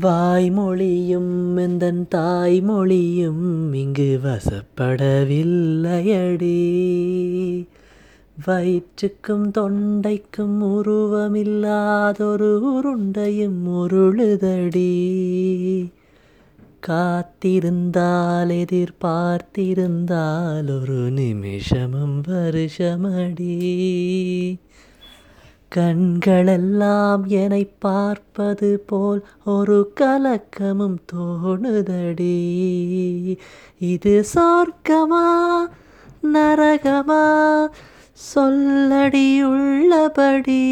வாய்மொழியும் எந்தன் தாய்மொழியும் இங்கு வசப்படவில்லையடி. வயிற்றுக்கும் தொண்டைக்கும் உருவமில்லாதொரு உருண்டையும் உருளுதடி. காத்திருந்தால் எதிர்பார்த்திருந்தால் ஒரு நிமிஷமும் வருஷமடி. கண்களெல்லாம் என்னை பார்ப்பது போல் ஒரு கலக்கமும் தோணுதடி. இது சொர்க்கமா நரகமா? சொல்லடி உள்ளபடி.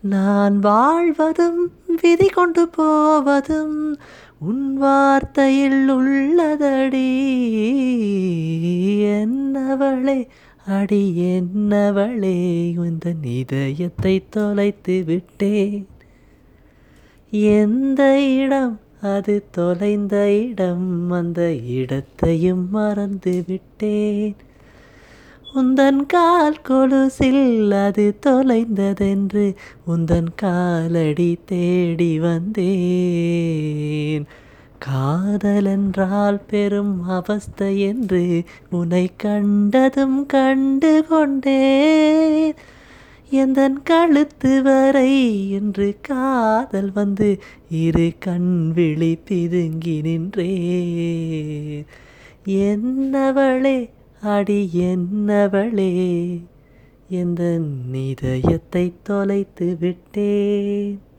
நான் வாழ்வதும் விதி கொண்டு போவதும் உன் வார்த்தையில் உள்ளதடி. என்னவளே அடி என்னவளே உந்த இதயத்தை தொலைத்து விட்டேன். எந்த இடம் அது தொலைந்த இடம் அந்த இடத்தையும் மறந்து விட்டேன். உந்தன் கால் கொலுசில் அது தொலைந்ததென்று உந்தன் காலடி தேடி வந்தேன். காதலென்றால் பெரும் அவஸ்தை என்று உன்னை கண்டதும் கண்டு கொண்டேன். எந்தன் கழுத்து வரை என்று காதல் வந்து இரு கண் விழி பிதுங்கி நின்றே என்னவளே அடி என்னவளே எந்த இதயத்தை தொலைத்து விட்டேன்.